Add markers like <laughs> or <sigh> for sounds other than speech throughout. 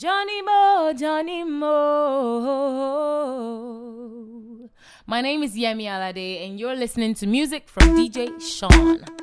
Johnny Mo, Johnny Mo. My name is Yemi Alade, and you're listening to music from DJ Sean.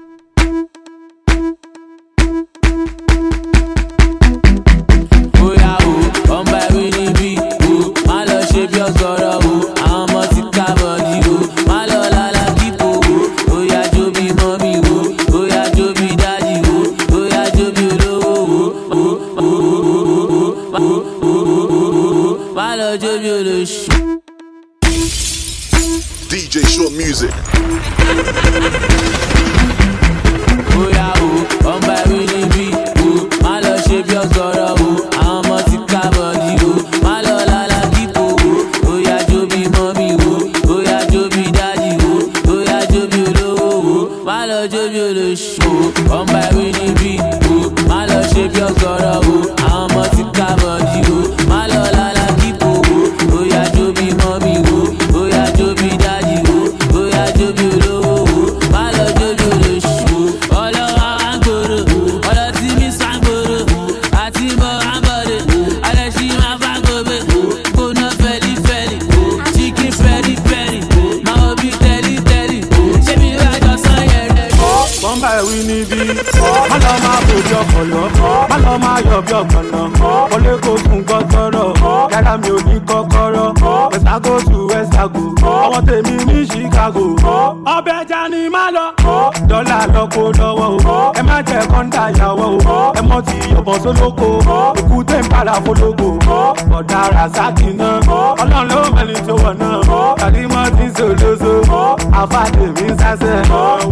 Àfàdé mi sásẹ̀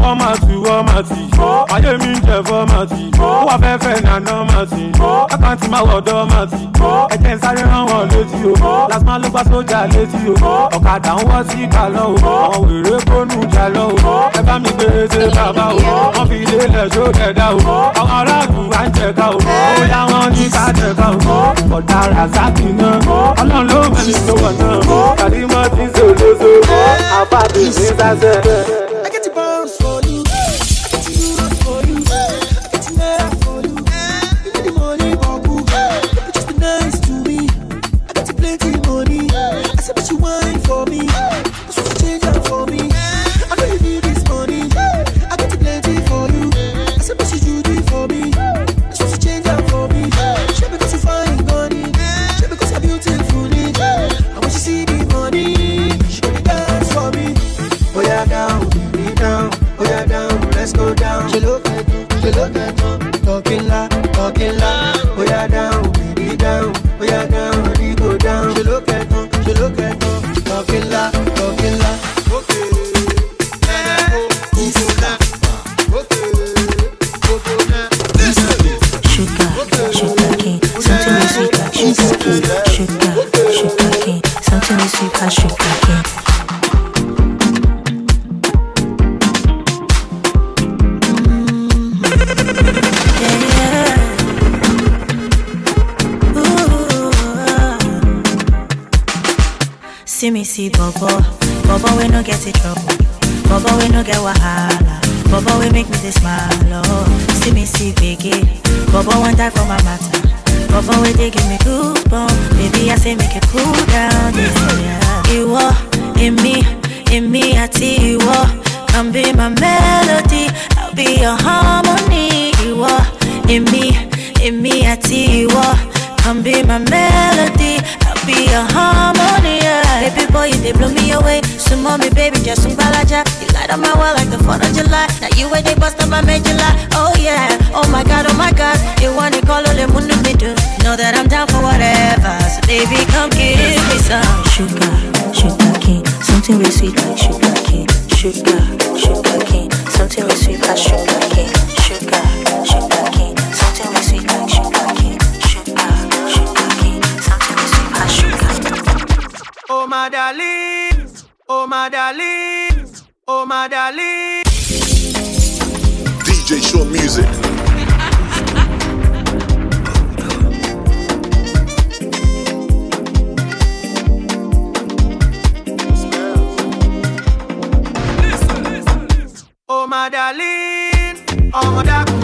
wọ́n máa tù wọ́n máa tì ayé mi ń jẹ fọ́ máa tì ó wà fẹ́fẹ́ nàná máa tì ẹ̀kan tí máa wọ̀dọ́ máa tì ẹ̀jẹ̀ ń sáré rán wọn létí o. Lásìmọ́ ló gbá sójà létí o. Ọ̀kadà ń wọ́ sí ìkàlọ́ o. Àwọn wèrè kónú jà lọ o. Ẹ bá mi gbé ṣe bàbá o. Wọ́n fi ilé lẹ̀ ṣó dẹ̀dá o. Àwọn aráàlú wa ń jẹ̀ka o. Ó yá kádẹ bá o ọ̀dà razaki náà ọlọ́run ló mẹ́ni tó wọ̀ náà kàdí mọ́ ti ṣe olóso àfàdé ní sásẹ̀. My matter, Bobo we dey give me goosebumps, baby I say make it cool down. Yeah, Iwo, in me, in me àti ìwọ, come be my melody, I'll be your harmony. Iwo, in me, in me àti ìwọ, come be my melody, be your harmony. Baby boy, you they blow me away. So mommy, baby, just some balaja. You light up my world like the 4th of July. Now you where they bust up my major lie. Oh yeah, oh my god, oh my god. You want to call all the mundo me do. Know that I'm down for whatever. So baby, come give me some sugar, sugar cane. Something real sweet like sugar cane. Sugar, sugar cane. Something real sweet like sugar cane. Darling, oh my darling, oh my darling. DJ Short Music. Oh my darling, oh my darling,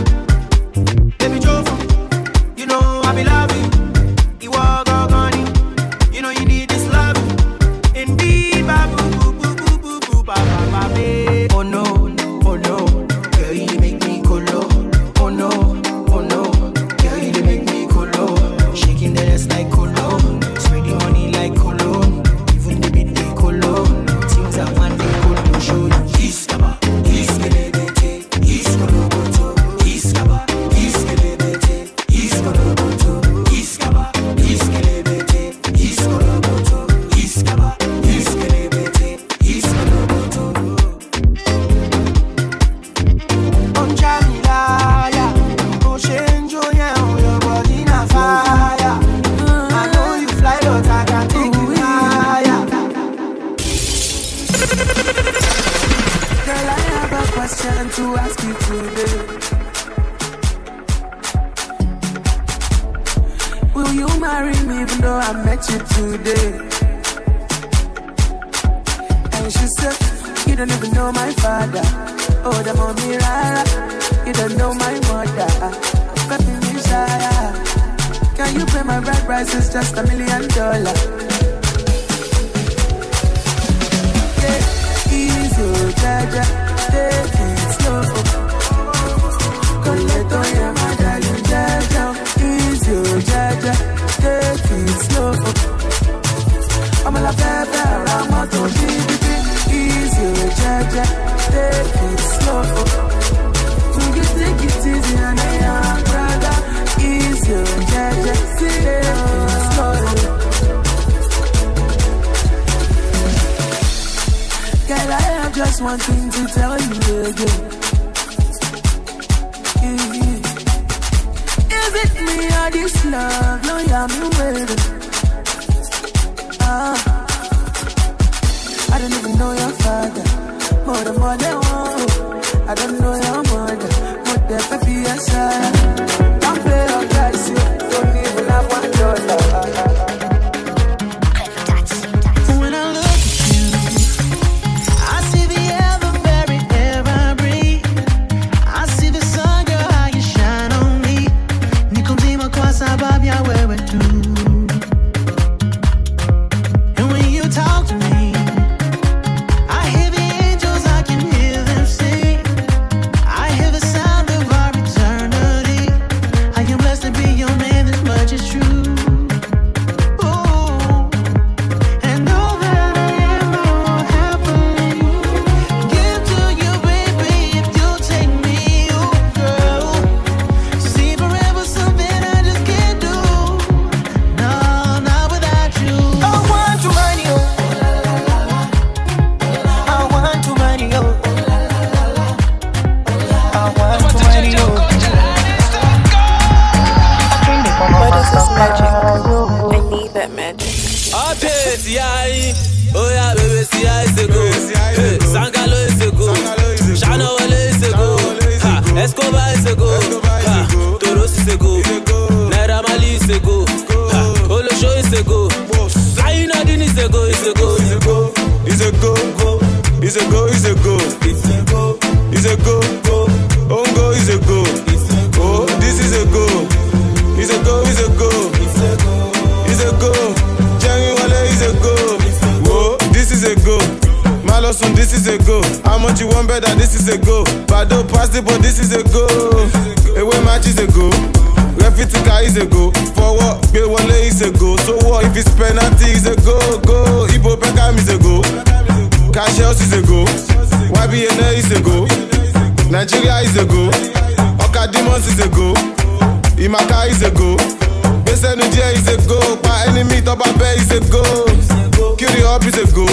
up is a go.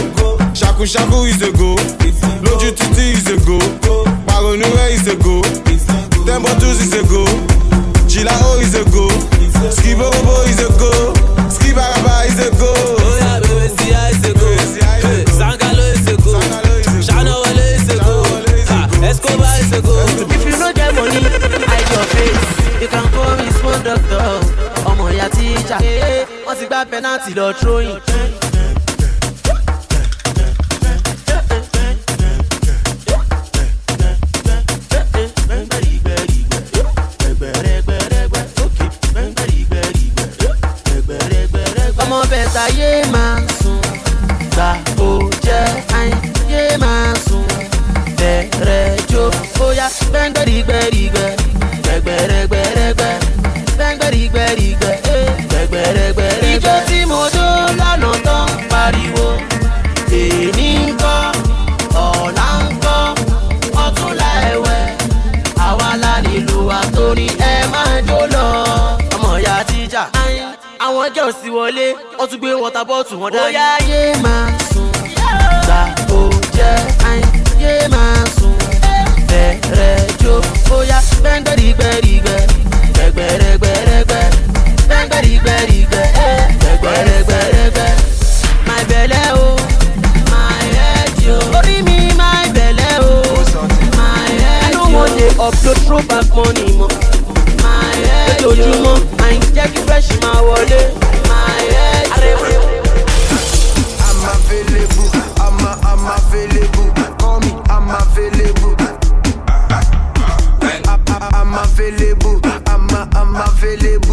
Shaku shaku is a go. Loju titi is a go. Maronue is a go. Tembo twos is a go. Chilao is a go. Skibobo is a go. Skibaraba is a go. Oh yeah, baby, see is a go. Is a go. Is a go. Is a go. You get money, hide your face. You can call me small doctor. ọjọ́ òsì wọlé wọ́n tún gbé wọ́tà bọ́ọ̀tù wọn dání. bóyá yé máa sùn gbà ó jẹ́ àìn yé máa sùn bẹ̀rẹ̀ jó bóyá gbẹ́ngbẹ́rìgbẹ́rìgbẹ́ gbẹ̀gbẹ̀rẹ̀gbẹ̀rẹ̀gbẹ́ gbẹ́ngbẹ́rìgbẹ́rìgbẹ́ eh, gbẹ̀gbẹ̀rẹ̀gbẹ̀rẹ̀gbẹ́. Máa bẹ̀lẹ̀ o oh, máa head yo. Orí mi máa bẹ̀lẹ̀ o oh, máa head yo. Ẹnu wọn dey upload throwback money mọ́. Máa head yo. Lójoojúmọ́ àìjẹ́ kí fresh máa wọlé. available. I'm, I'm available.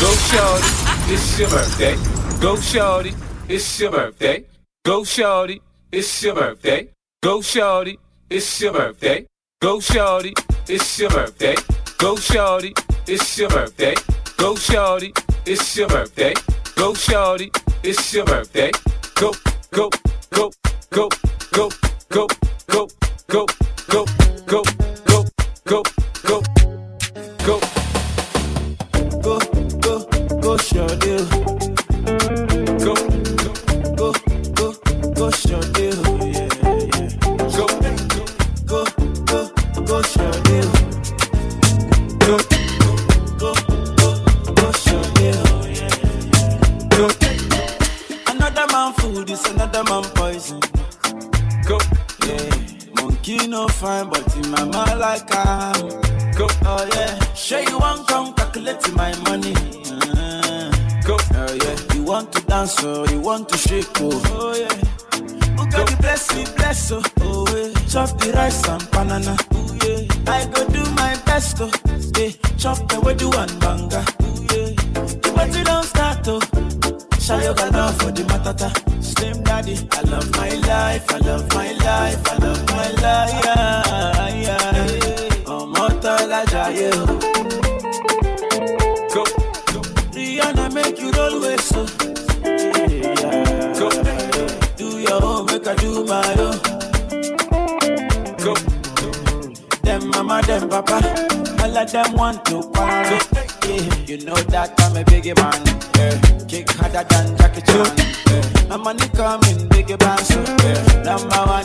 Go, shorty, it's your birthday. Go shorty, it's your birthday. Go shorty, it's your birthday. Go shorty, it's your birthday. Go shorty, it's your birthday. Go shorty, it's your birthday. Go shorty, it's your birthday. Go shorty, it's your birthday. Go, go, go, go, go, go, go, go, go, go, go, go. Go, go, deal. Go, Go, go, go, sure deal. Yeah, go, Go, go, go, sure deal. go, Go, go, go, sure deal. Go. Another man food is another man poison. go, Yeah, monkey no fine, but in my mind go, Oh yeah, sure you want come calculate my money. Want to dance or you want to shake oh. Oh yeah, got the bless me bless oh. Oh yeah, chop the rice and banana. Oh yeah, I go do my best oh. Yeah, eh, chop the way do one banga. Oh yeah, the party don't start oh. Shayo love for the matata. Slim daddy, I love my life, I love my life, I love my life. Yeah, yeah. Ọmọ tọ́lá jayé o. Go, make you roll with so. Go, Do your own, make I do my own. go, Them mama, them papa, all of them want to. Yeah. You know that I'm a biggie man. Yeah. Kick harder than Jackie Chan. Yeah. My money coming, biggie band, so yeah. number one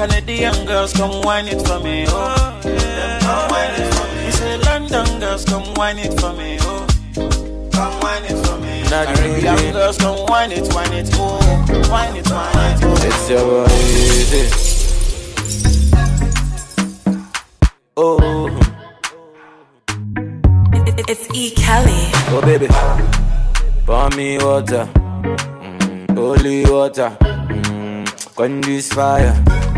Canadian girls, come wine it for me. Oh, yeah. Come wine it for me. He said, London girls, come wine it for me. Oh, come wine it for me. Caribbean girls, come wine it, wine it, oh, wine it, wine it, oh. It's your boy, easy. Oh, It's E. Kelly. oh baby, pour me water, mm, holy water, mm, quench this fire.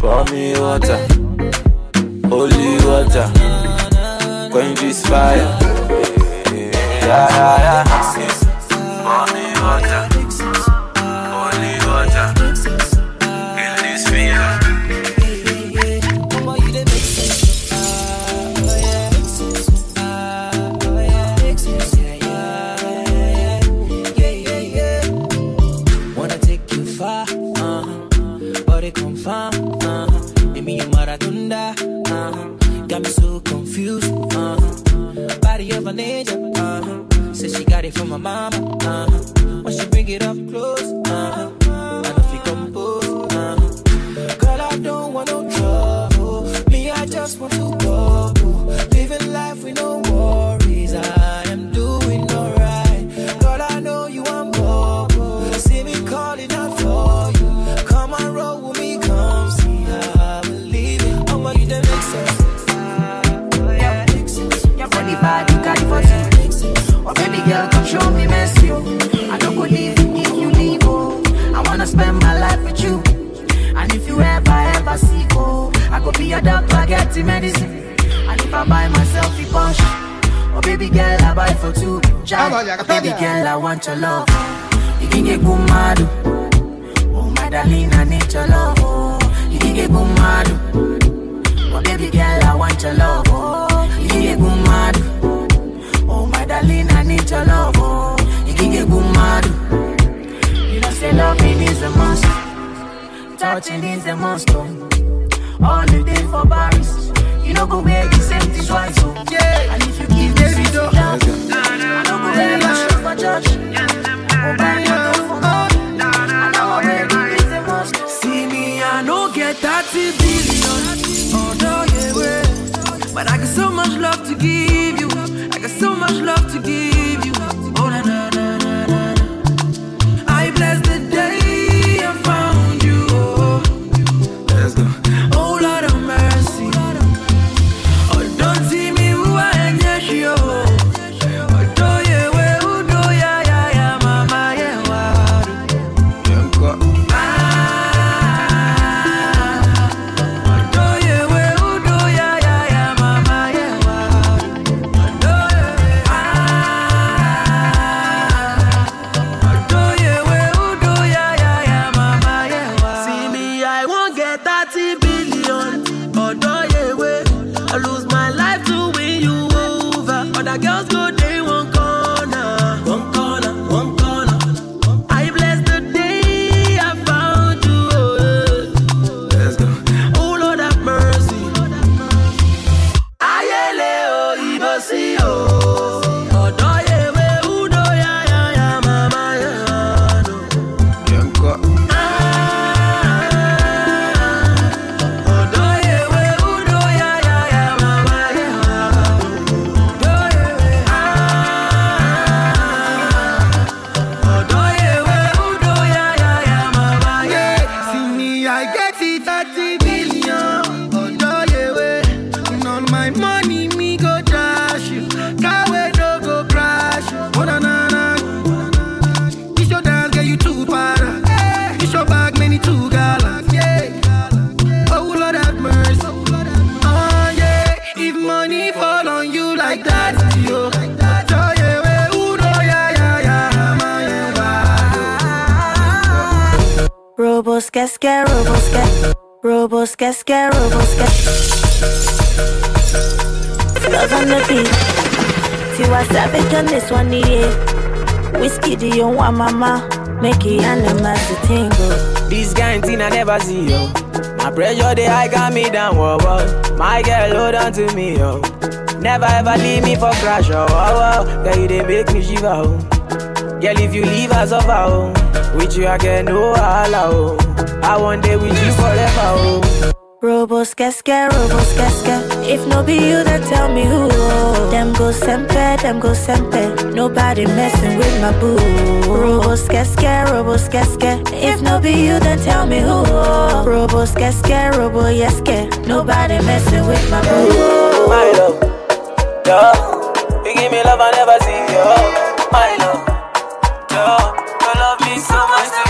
Pour me water, holy water, quench this fire. Yeah, yeah, yeah. Mama, your doctor, get the medicine. And if I buy myself a punch, oh, baby girl, I buy for two. Child, baby girl, I want your love. You can get boom mad. Oh, my darling, I need your love. Oh, you can get boom mad. Oh, baby girl, I want your love. Oh, you can get mad. Oh, my darling, I need your love. Oh, you can get boom mad. You know, say loving is a must. Touching is a must. Oh. All the day for Paris. You know, go wear the same thing twice. Oh. Yeah. And if you give me sweet love, I don't go wear my shoes for church. Want mama Make it animals to tingle This kind thing I never see, yo. My pressure, they high got me down, whoa, whoa. My girl, hold on to me, yo. Never ever leave me for crash, oh, oh, oh. Girl, you they make me shiver, oh. Girl, if you leave us over, oh. With you, I get no holla, oh. I want day with you forever, oh. Robos que que robos que que If no be you then tell me who go sempe, them go sempe Nobody messing with my boo. Que robos que que If no be you then tell me who. Robos que que robo yes que Nobody messing with my boo. My love, yeah. You give me love I never see, yo. My love, yeah. You love me so much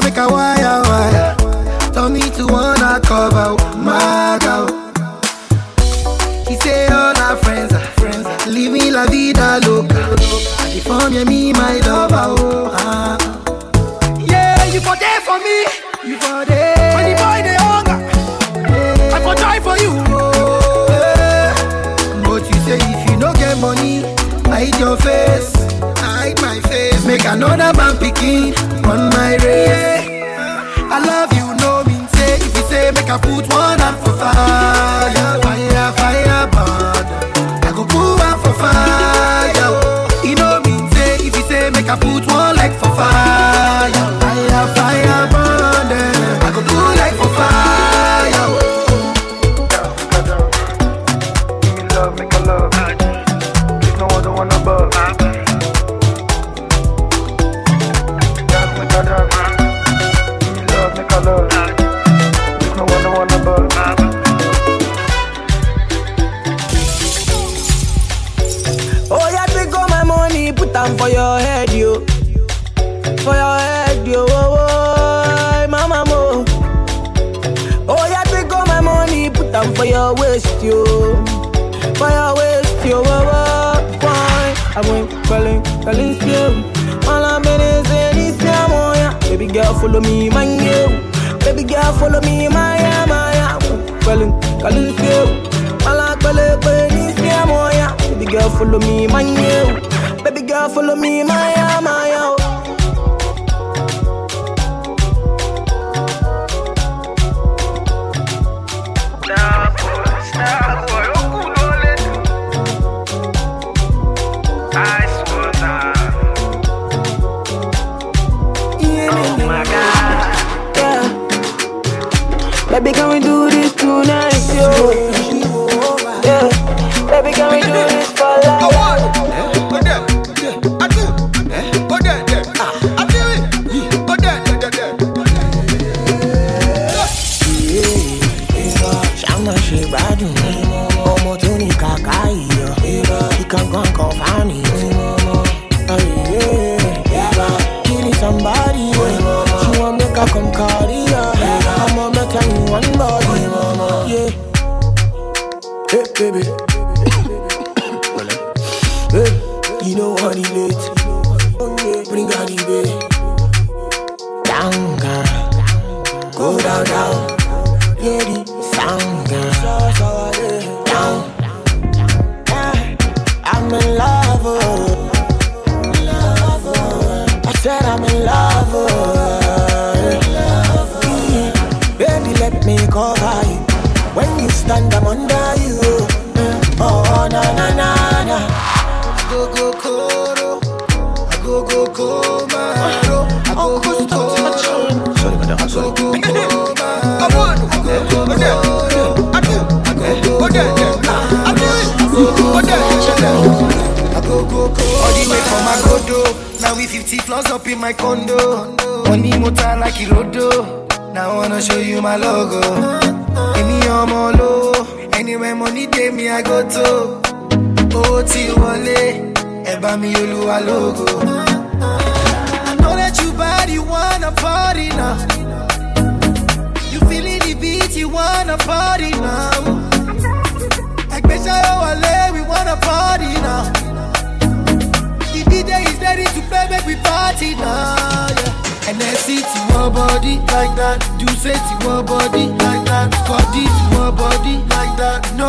say make a wire wire. Tell me to wanna cover my girl. He say all our friends are friends, me la vida loca. If I'm me, my love, oh, ah. Yeah, you for there for me, you for there. I for die for you. Oh. But you say if you no get money, hide your face, hide my face. Make another man picking on my écoute-moi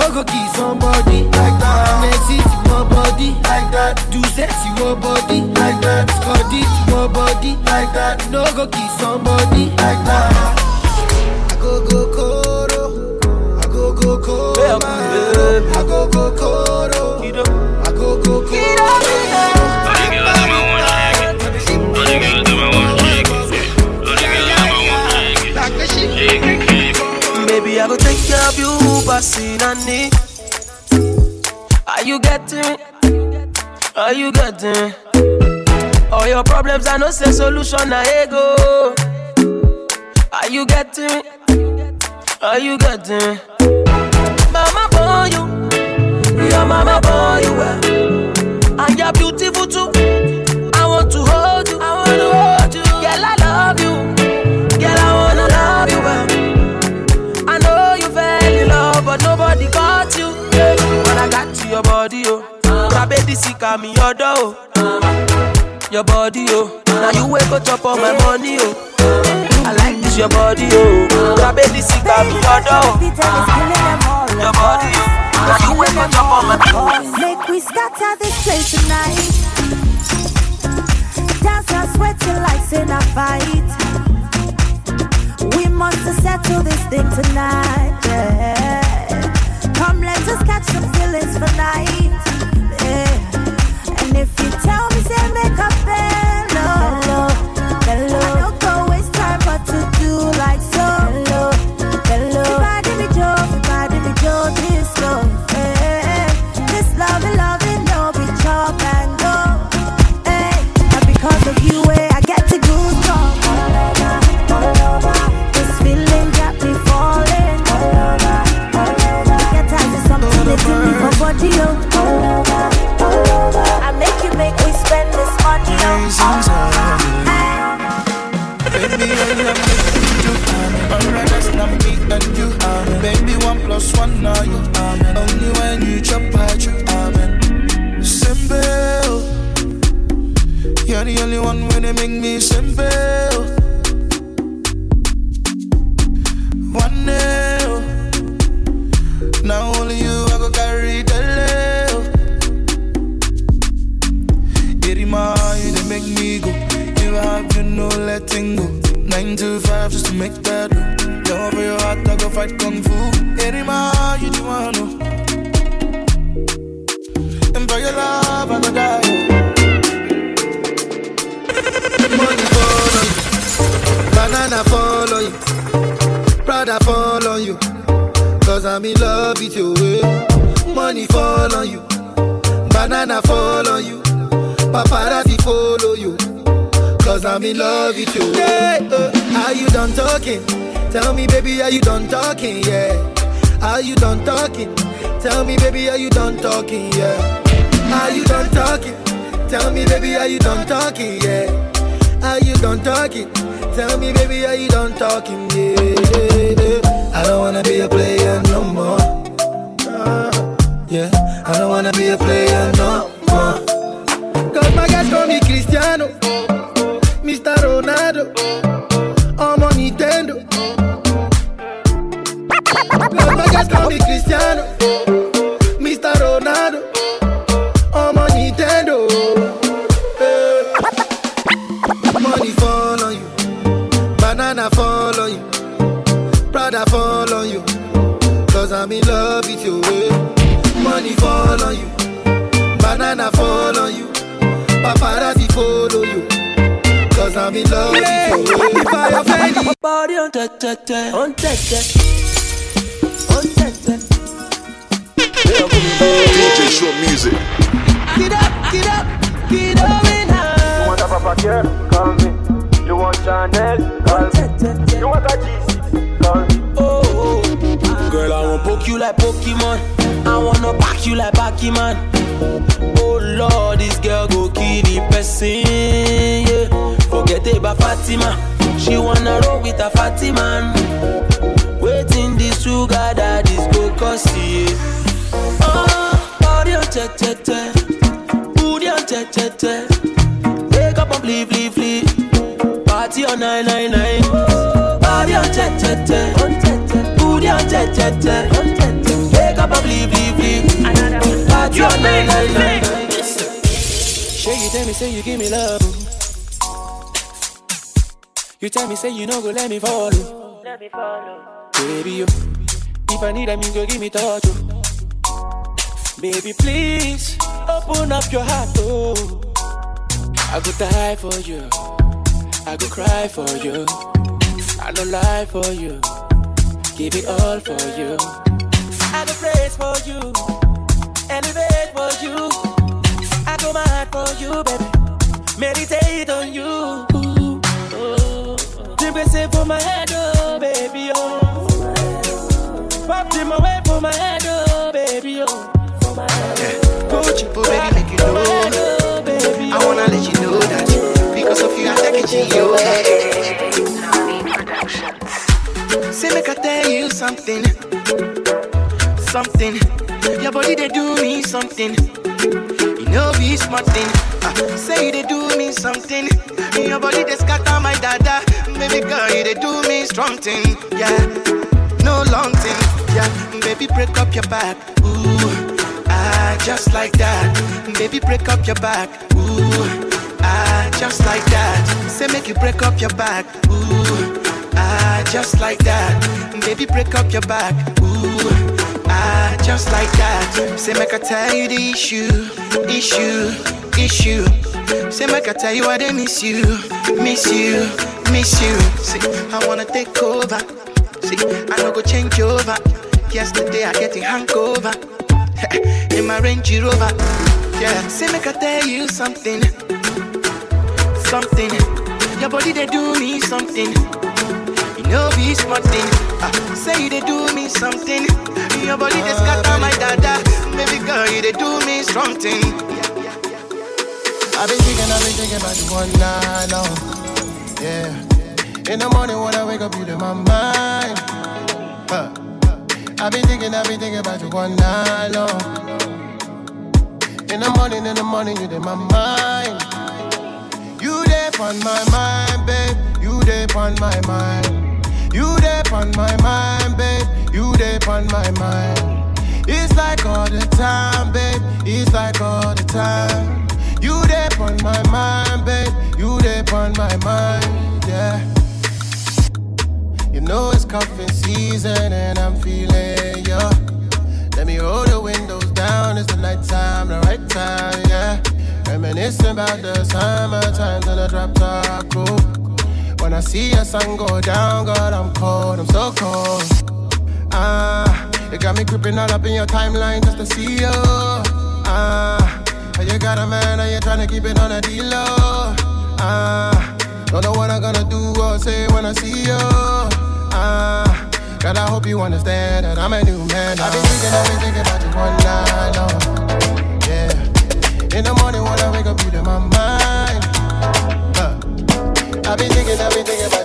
Lord go kill somebody like that. Next it your body like that. Do sexy your body like that. Scott it your body like that. No go kill somebody like that. I go go I go go koro, I go go koro, I go go koro. Baby, I go take care of you passing on it. Are you getting me? Are you getting? All your problems, I know say solution, I ego. Are you getting me? Are you getting? Mama born you, your mama born you well, and you're beautiful grab it, this me your door, oh. Your body, oh, now you wake up top of my money, oh. I like this your body, oh, grab it, this me your door, oh. Your body, oh, now you wake up top of my money. Make we scatter this place tonight. Dance and sweating like in a fight. We must settle this thing tonight. Yeah. Come, let us catch some feelings for night. If you tell me, say make a bello, Body on te a fatty man. Waiting this sugar daddy's go cost. Oh, body on te te te, booty on te te te. Wake up and leave, leave, leave. Party on nine nine nine. Body on te te te, booty on te te te. Wake up and leave, leave, leave. Party on nine nine nine. Sure you me say you give me love. Oh. You tell me say you no go let me follow. Oh. Let me follow. Oh. Baby, yo. If I need them, you go give me touch. Oh. Baby, please open up your heart. Oh. I go die for you. I go cry for you. I don't lie for you. Give it all for you. I go praise for you. Elevate for you. For my head, oh, baby, oh. Pop them away for my head, oh, baby, oh. Put your baby, make you know. I wanna let you know that because of you, I take it to you. Say, make I tell you something, something. Your body they do me something. You know be smart thing. Uh, say they do me something. Your body they scatter my dada. Baby girl, you they do me strong thing. Yeah, no long thing. Yeah, baby break up your back. Ooh, ah, just like that. Baby break up your back. Ooh, ah, just like that. Say make you break up your back. Ooh, ah, just like that. Baby break up your back. Ooh, ah, just like that. Say make I tell you the issue, issue, issue. Say make I tell you I they miss you, miss you, miss you. See, I wanna take over. See, I no go change over. Yesterday I get a hangover <laughs> in my Range Rover. Yeah, say make I tell you something, something. Your body they do me something. You know be smart thing. Uh, say they do me something. Your body they scatter my dada. Baby girl, you they do me strong thing. I've been thinking, I've been thinking about you one night long. Yeah. In the morning when I wake up, you in my mind. Huh. I've been thinking, I've been thinking about you one night long. In the morning, in the morning, you in my mind. You there on my mind, babe. You there on my mind. You there on my mind, babe. You there on my mind. It's like all the time, babe. It's like all the time. You there on my mind, babe. You there on my mind, yeah. You know it's cuffing season and I'm feeling ya. Let me roll the windows down, it's the night time, the right time, yeah. Reminiscing about the summer times in the drop top cool. When I see your sun go down, God, I'm cold, I'm so cold. Ah, you got me creeping all up in your timeline just to see you. Ah, and you got a man and you're trying to keep it on a deal. Ah, don't know what I'm gonna do or say when I see you. Ah, God, I hope you understand that I'm a new man. I've been thinking, I've been thinking about you one night long. Yeah, in the morning when I wake up, you in my mind. Huh. I've been thinking, I've been thinking about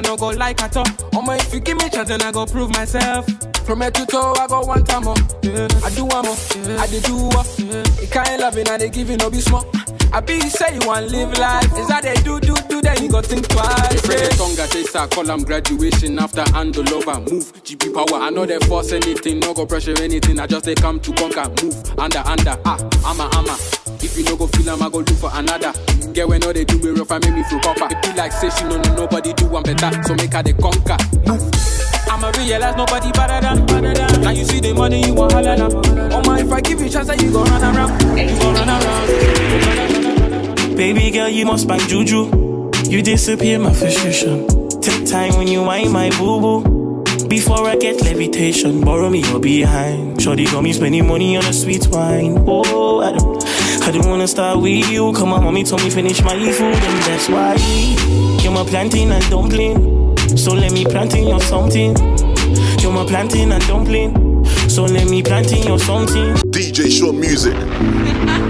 I no go like at all. Omo, if you give me chance, then I go prove myself. From head to toe, I go one time more. Yeah. I do one oh. more. I dey do what? Yeah. The kind loving I give you no be small. I be say you want live life. Is that they do do do then you go think twice. Pray the song I chase I call am graduation after handle over move GP power I know they force anything no go pressure anything I just they come to conquer move under under ah I'm a I'm a if you no go feel am I go look for another get when no they do me rough I make me feel copper it be like say she no no nobody do one better so make her they conquer move I'ma realize nobody better than, better than. Now you see the money you want holla now. Oh my, if I give you chance, that you go run around. You go run around. Baby girl, you must bang juju. You disappear my frustration. Take time when you whine my boo boo. Before I get levitation, borrow me your behind. Shorty got me spending money on a sweet wine. Oh, I don't, I don't wanna start with you. Come on, mommy told me finish my food, and that's why you're my plantain and dumpling. So let me plant in your something. You're my plantain and dumpling. So let me plant in your something. DJ Short Music. <laughs>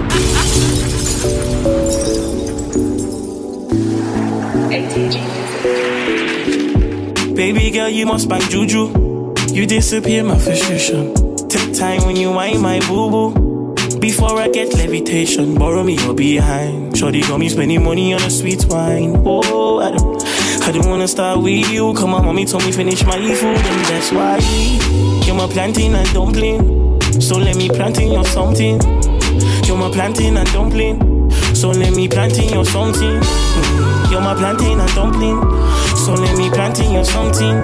Baby girl, you must bang juju. You disappear my frustration. Take time when you whine my boo boo. Before I get levitation, borrow me your behind. Shorty got me spending money on a sweet wine. Oh, I don't, I don't wanna start with you. Come on, mommy told me finish my food, and that's why you're my planting and dumpling. So let me plant in your something. You're my planting and dumpling. So let me plant in your something. Mm, You're my planting and dumpling. So let me plant in your something.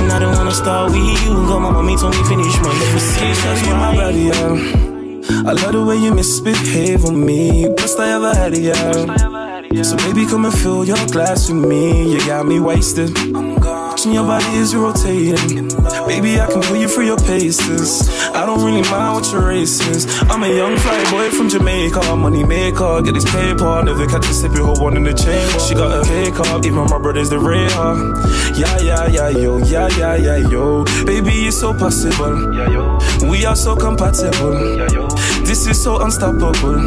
And I don't wanna start with you. Come on, mommy told me finish my. That's you my body, yeah. I love the way you misbehave on me. Best I ever had, yeah. So baby, come and fill your glass with me. You got me wasted. And your body is rotating. Baby, I can pull you through your paces. I don't really mind what your race is. I'm a young fly boy from Jamaica, money maker. Get this paper, never catch a sip, hold one in the chain. She got a cake up, even my brother's the rare. Yeah, yeah, yeah, yo, yeah, yeah, yeah, yo. Baby, it's so possible. Yeah, yo. We are so compatible. Yeah, yo. This is so unstoppable.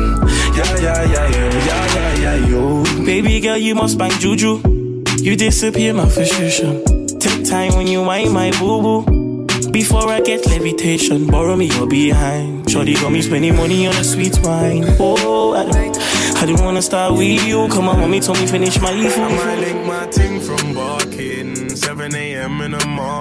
Yeah, yeah, yeah, yo, yeah, yeah, yeah, yo. Baby girl, you must bang juju. You disappear my frustration. Take time when you wind my boo boo. Before I get levitation, borrow me your behind. Shorty got me spending money on a sweet wine. Oh, I don't, I don't wanna start with you. Come on, mommy told me finish my I might link my ting from barking. 7 a.m. in the morning,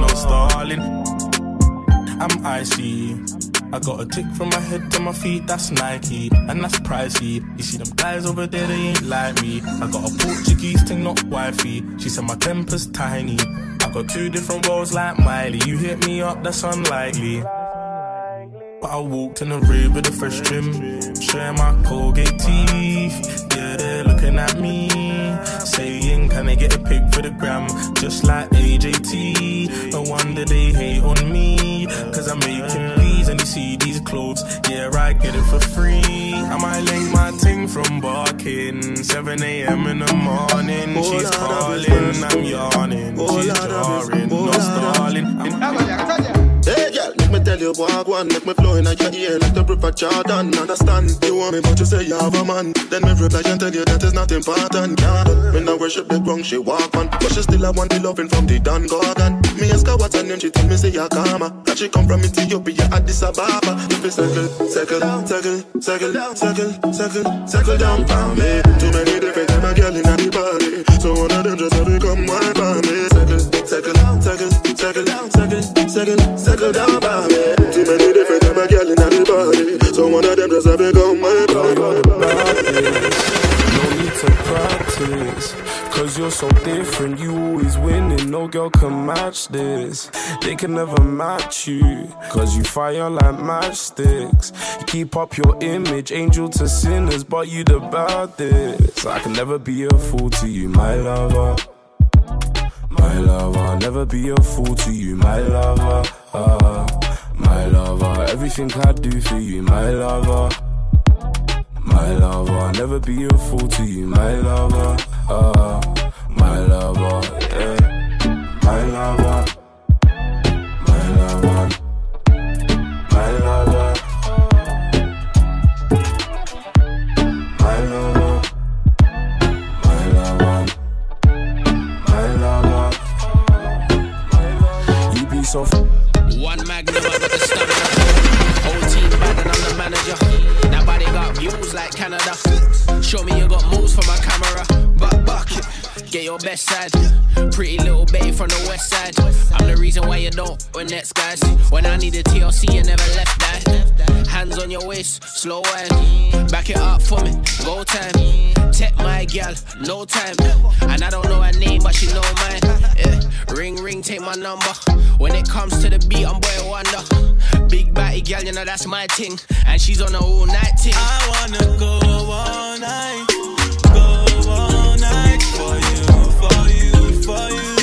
no stalling. I'm icy. I got a tick from my head to my feet, that's Nike, and that's pricey. You see them guys over there, they ain't like me. I got a Portuguese thing, not wifey. She said my temper's tiny. I got two different worlds like Miley. You hit me up, that's unlikely. But I walked in the room with a fresh trim, showing my Colgate teeth. Yeah, looking at me, saying, Can I get a pic for the gram? Just like AJT. No wonder they hate on me, cause I'm making peas and you see these clothes. Yeah, I get it for free. I might link my ting from barking. 7 a.m. in the morning, she's calling, I'm yawning, she's jarring, no stalling. Make me tell you walk one, make me flow in your ear like the river Jordan. Understand? You want me, but you say you have a man. Then me reply and tell you that is not important. Yeah, me now worship the ground she walk on, but she still a want the loving from the Don Gorgon. Me ask her what's her name, she tell me say Yakama. That she come from Ethiopia, Addis Ababa. If you circle, circle, circle, circle, circle, circle, circle down for me. Too many different type of girl in the party, so one of them just have to come wine for me. Circle, circle, circle, circle, circle down for me. Too many different type of girl in the party, so one of them just have to come wine for. No need to practice, cause you're so different. You always winning, no girl can match this. They can never match you, cause you fire like matchsticks. You keep up your image, angel to sinners, but you the baddest. I can never be a fool to you, my lover. My lover, I'll never be a fool to you, my lover. Ah, my lover, everything I do for you, my lover. My lover, I'll never be a fool to you, my lover. Ah, my lover, yeah. My lover, You be so. F- One magnum, I got the stamina. Whole team bad and I'm the manager. That body got views like Canada. Show me you got moves for my camera. Buck, get your best side. Pretty little babe from the west side. I'm the reason why you don't win next guys. When I needed TLC, you never left that. Hands on your waist, slow wine. Back it up for me, go time. Take my gal, no time. And I don't know her name, but she know mine. Yeah. Ring, ring, take my number. When it comes to the beat, I'm boy wonder. Big batty gal, you know that's my thing. And she's on a all night thing. I wanna go all night, for you, for you.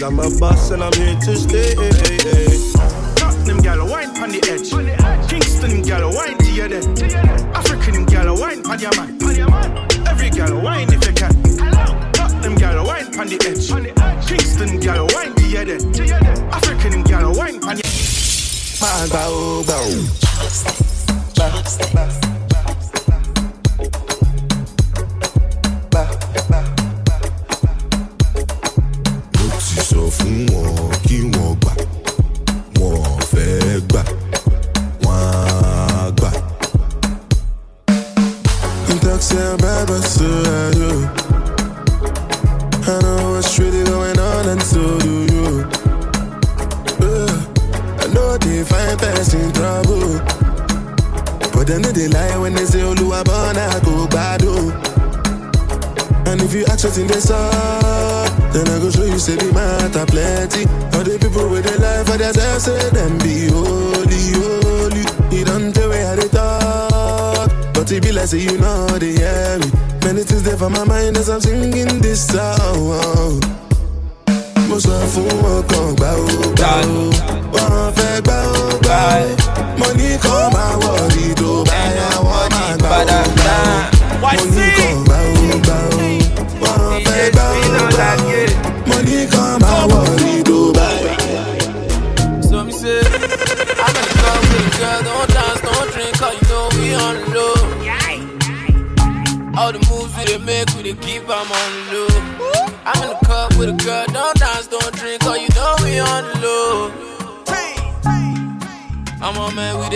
Cause I'm a boss and I'm here to stay. Them gal wine on the edge. Kingston gal wine to your dead. African gal wine on your man. Every gal wine if you can. Them gal wine on the edge. Kingston gal wine to your dead. African gal wine on your. Máa gbà ó I'm singing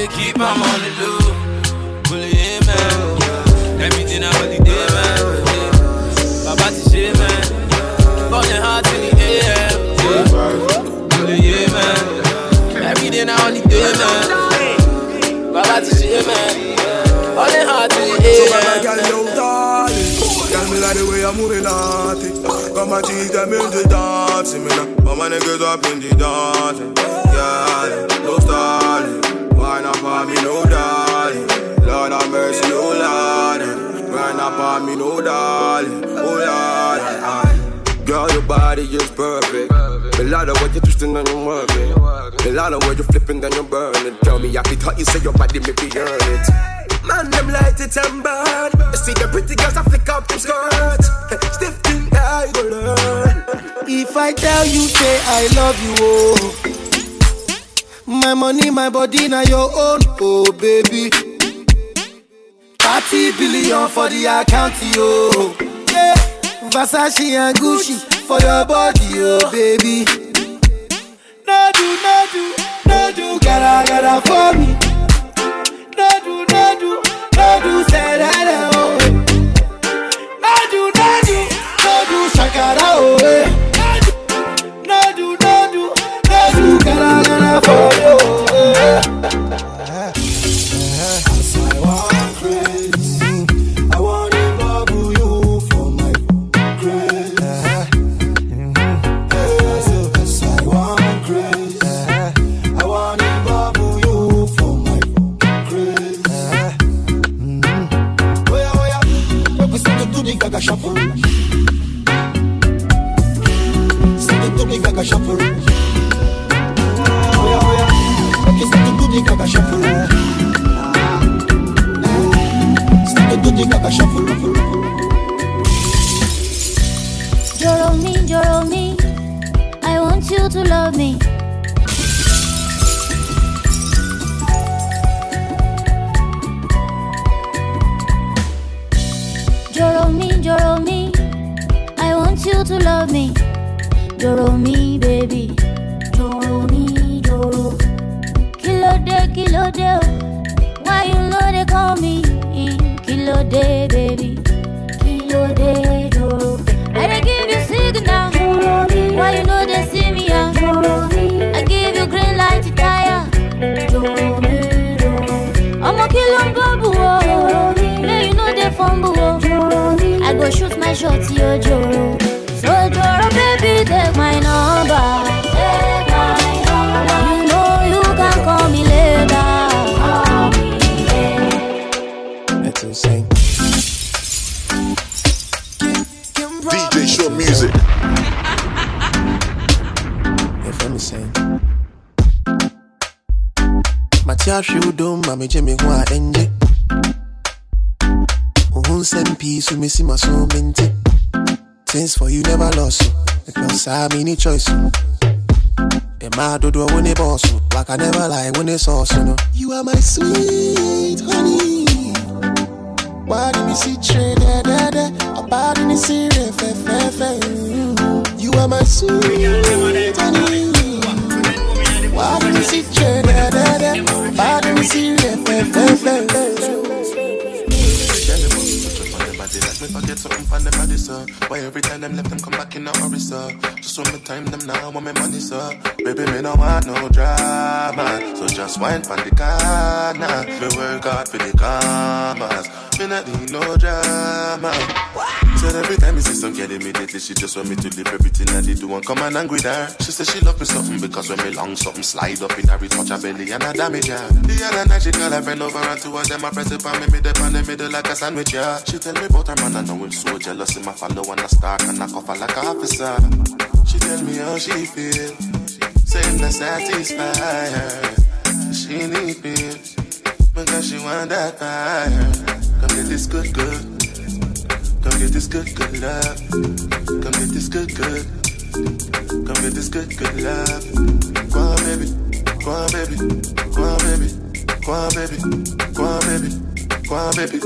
on man, we they keep on the low. Bully, yeah, man. Everything I only did, man. My body shit, man. Burning hot in the air. Yeah. Yeah, man. Everything I only did, man. My body shit, man. Burning hot in the So when I air. you darling Tell me like the way I'm moving on it Got my teeth them in the dancing me now All my niggas up in the dancing Yeah, no up on me, no darling Lord have mercy, oh Lord Wine up on me, no darling Oh Lord ah. Girl, your body is perfect A lot of what you're twisting and you're working A lot of what you're flipping and you're burning Tell me I can thought you say your body make me earn it Man, them light it and burn. You see the pretty girls, I flick up them skirts. <laughs> Stiff thing, I go learn. If I tell you, say I love you, oh. My money, my body, now your own, oh baby. 30 billion for the account, yo. Yeah. Versace and Gucci for your body, oh baby. No do, no do, no gotta, gotta for me. No do, no say Send peace, we miss my soul minty. Things for you never lost, so. Because I mean, any choice. Emma do do when boss, so. like I never lie when they sauce, you know. You are my sweet honey. Why did you see trade da da da? About in the series, fe fe fe. You are my sweet honey. Why did you see trade da da da? About in the series, fe fe fe. Something from them body, sir. Why every time them left them come back in a hurry, sir? Just when me time them now, want me money, sir. Baby, me no want no drama, so just wine pon the corner. Me work hard for the commas, me not need no drama. Said every time you see some girl immediately, she just want me to leave everything that they do and come and angry there. She said she love me something because when me long something slide up in her, touch her belly and I damage her. The other night she call her friend over and two of them I press it on me, dip on the middle like a sandwich, yeah. She tell me about her man, I know him so jealous, him I follow and I stalk and I cough her like a officer. She tell me how she feel, saying that satisfy her. She need me, because she want that fire. Come get this good, good. Come get this good, good love. Come get this good, good. Come get this good, good love. Go on, baby. Go on, baby. Go on, baby. Go on, baby. Go on, baby. Go on, baby.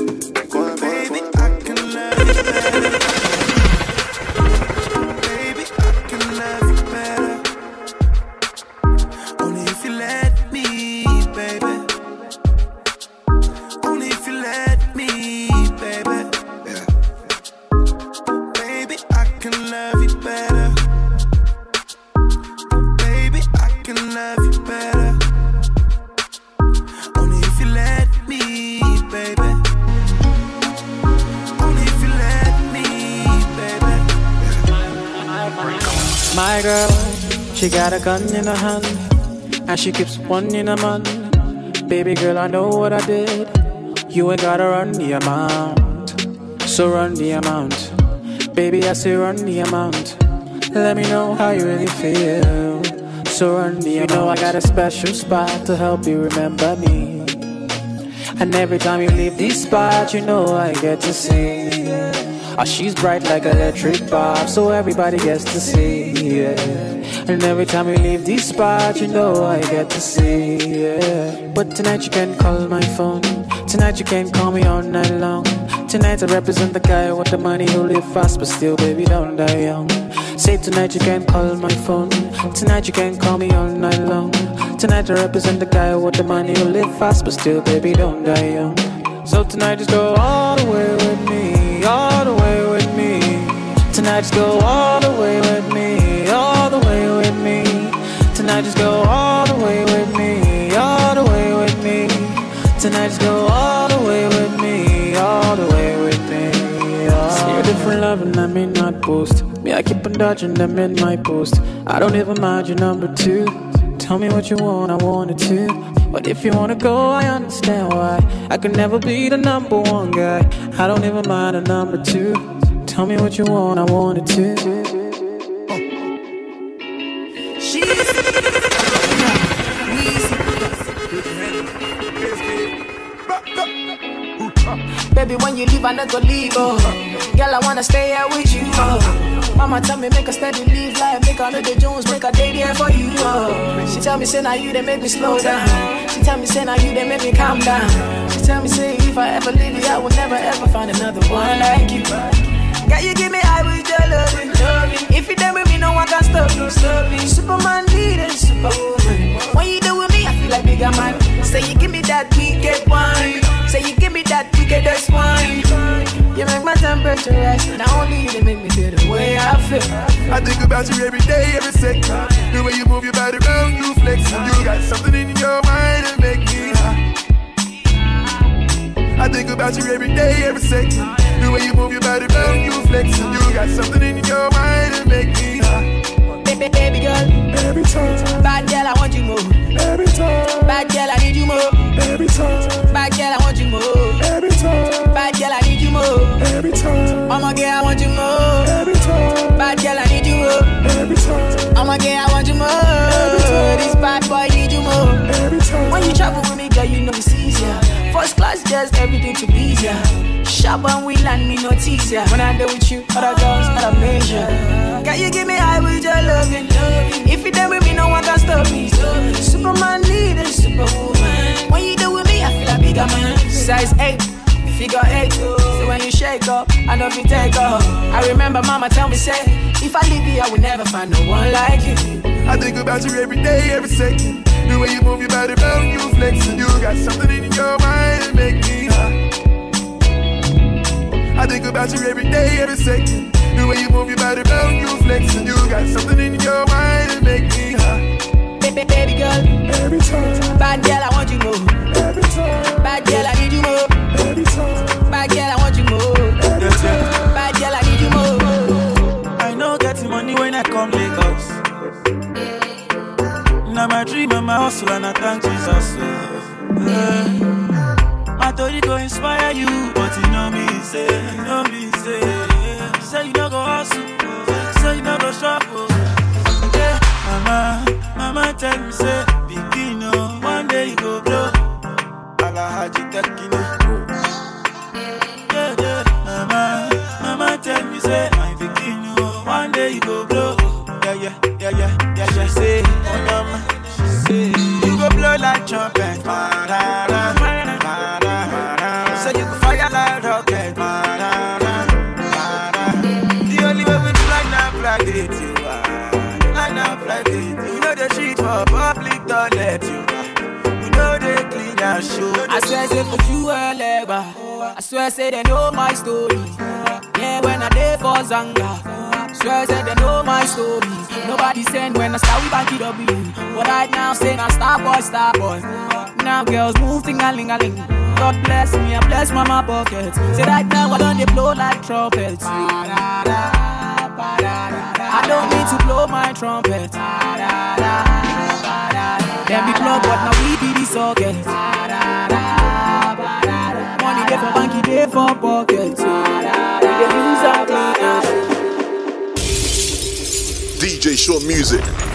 Go on, baby. I can love you better. Baby, I can love you girl, she got a gun in her hand, and she keeps one in her man. Baby girl, I know what I did. You ain't gotta run the amount, so run the amount. Baby, I say run the amount. Let me know how you really feel. So run the amount. You know I got a special spot to help you remember me. And every time you leave this spot, you know I get to see. Oh, she's bright like electric bulb, so everybody gets to see. Yeah. And every time you leave this spot, you know I get to see. Yeah. But tonight you can call my phone. Tonight you can call me all night long. Tonight I represent the guy with the money who live fast, but still, baby, don't die young. Say tonight you can call my phone. Tonight you can call me all night long. Tonight I represent the guy with the money who live fast, but still, baby, don't die young. So tonight just go all the way with me, Tonight just go all the way with me, all the way with me. Tonight just go all the way with me, all the way with me. Tonight just go all the way with me, all the way with me. See a different love and I may not boast. Me, I keep on dodging them in my post. I don't even mind your number two. Tell me what you want, I want it too. But if you wanna go, I understand why. I could never be the number one guy. I don't even mind a number two. Tell me what you want, I want it too. Baby, when you leave, I not go leave, oh. Girl, I wanna stay here with you, oh. Mama tell me make a steady leave life, make a little Jones, make a day there for you, oh. She tell me say now you they make me slow down. She tell me say now you they make me calm down. She tell me say if I ever leave you, I will never ever find another one like you. Girl, you give me high with your loving. If you there with me, no one can stop. Stop me. Superman leading, superwoman. When you there with me, I feel like bigger man. Say you give me that wicked wine. Say you give me that wickedest wine. You make my temperature rise. Not only you, they make me feel the way I feel. I think about you every day, every second. The way you move your body around, you flex. You got something in your mind that make me. I think about you every day, every second. The way you move your body around, you flex. You got something in your mind that make me high. Baby, baby girl. Every time. Bad girl, I want you more. Every time. Bad girl, I need you more. Every time. Bad girl, I want you more. Every time. Bad girl, I need you more. Every time. I'm a girl, I want you more. Every time. Bad girl, I need you more. Every time. I'm a girl, I want you more. This bad boy need you more. Every time. When you travel with just everything to be easier. Sharp and we land me no teaser. When I deal with you, other girls of measure. Can you give me high with your loving? If you there with me, no one can stop me. Superman need a superwoman. When you there with me, I feel a bigger man. Size 8, figure 8. So when you shake up, I know if you take off. I remember mama tell me, say, if I leave you, I will never find no one like you. I think about you every day, every second. The way you move your body around, you flexing. You got something in your mind that make me high. I think about you every day, every second. The way you move your body around, you flexing. You got something in hustle and I thank Jesus. Yeah. My story go inspire you, but you know me say, you know me say, say you don't go hustle, say you don't go struggle. Yeah. Mama, mama tell me say, begin oh, one day you go blow. Alahaji Tekino. Yeah, swear, say they know my story. Yeah, when I day for Zanga. Swear, say they know my story. Nobody send when I start with Banky W. But right now, say now star boy, star boy. Now girls move ting a ling a ling. God bless me, I bless mama pocket. Say right now, I don't they blow like trumpets. I don't need to blow my trumpet. Them be club, but now we be the socket. Money for for pocket. DJ Short Music.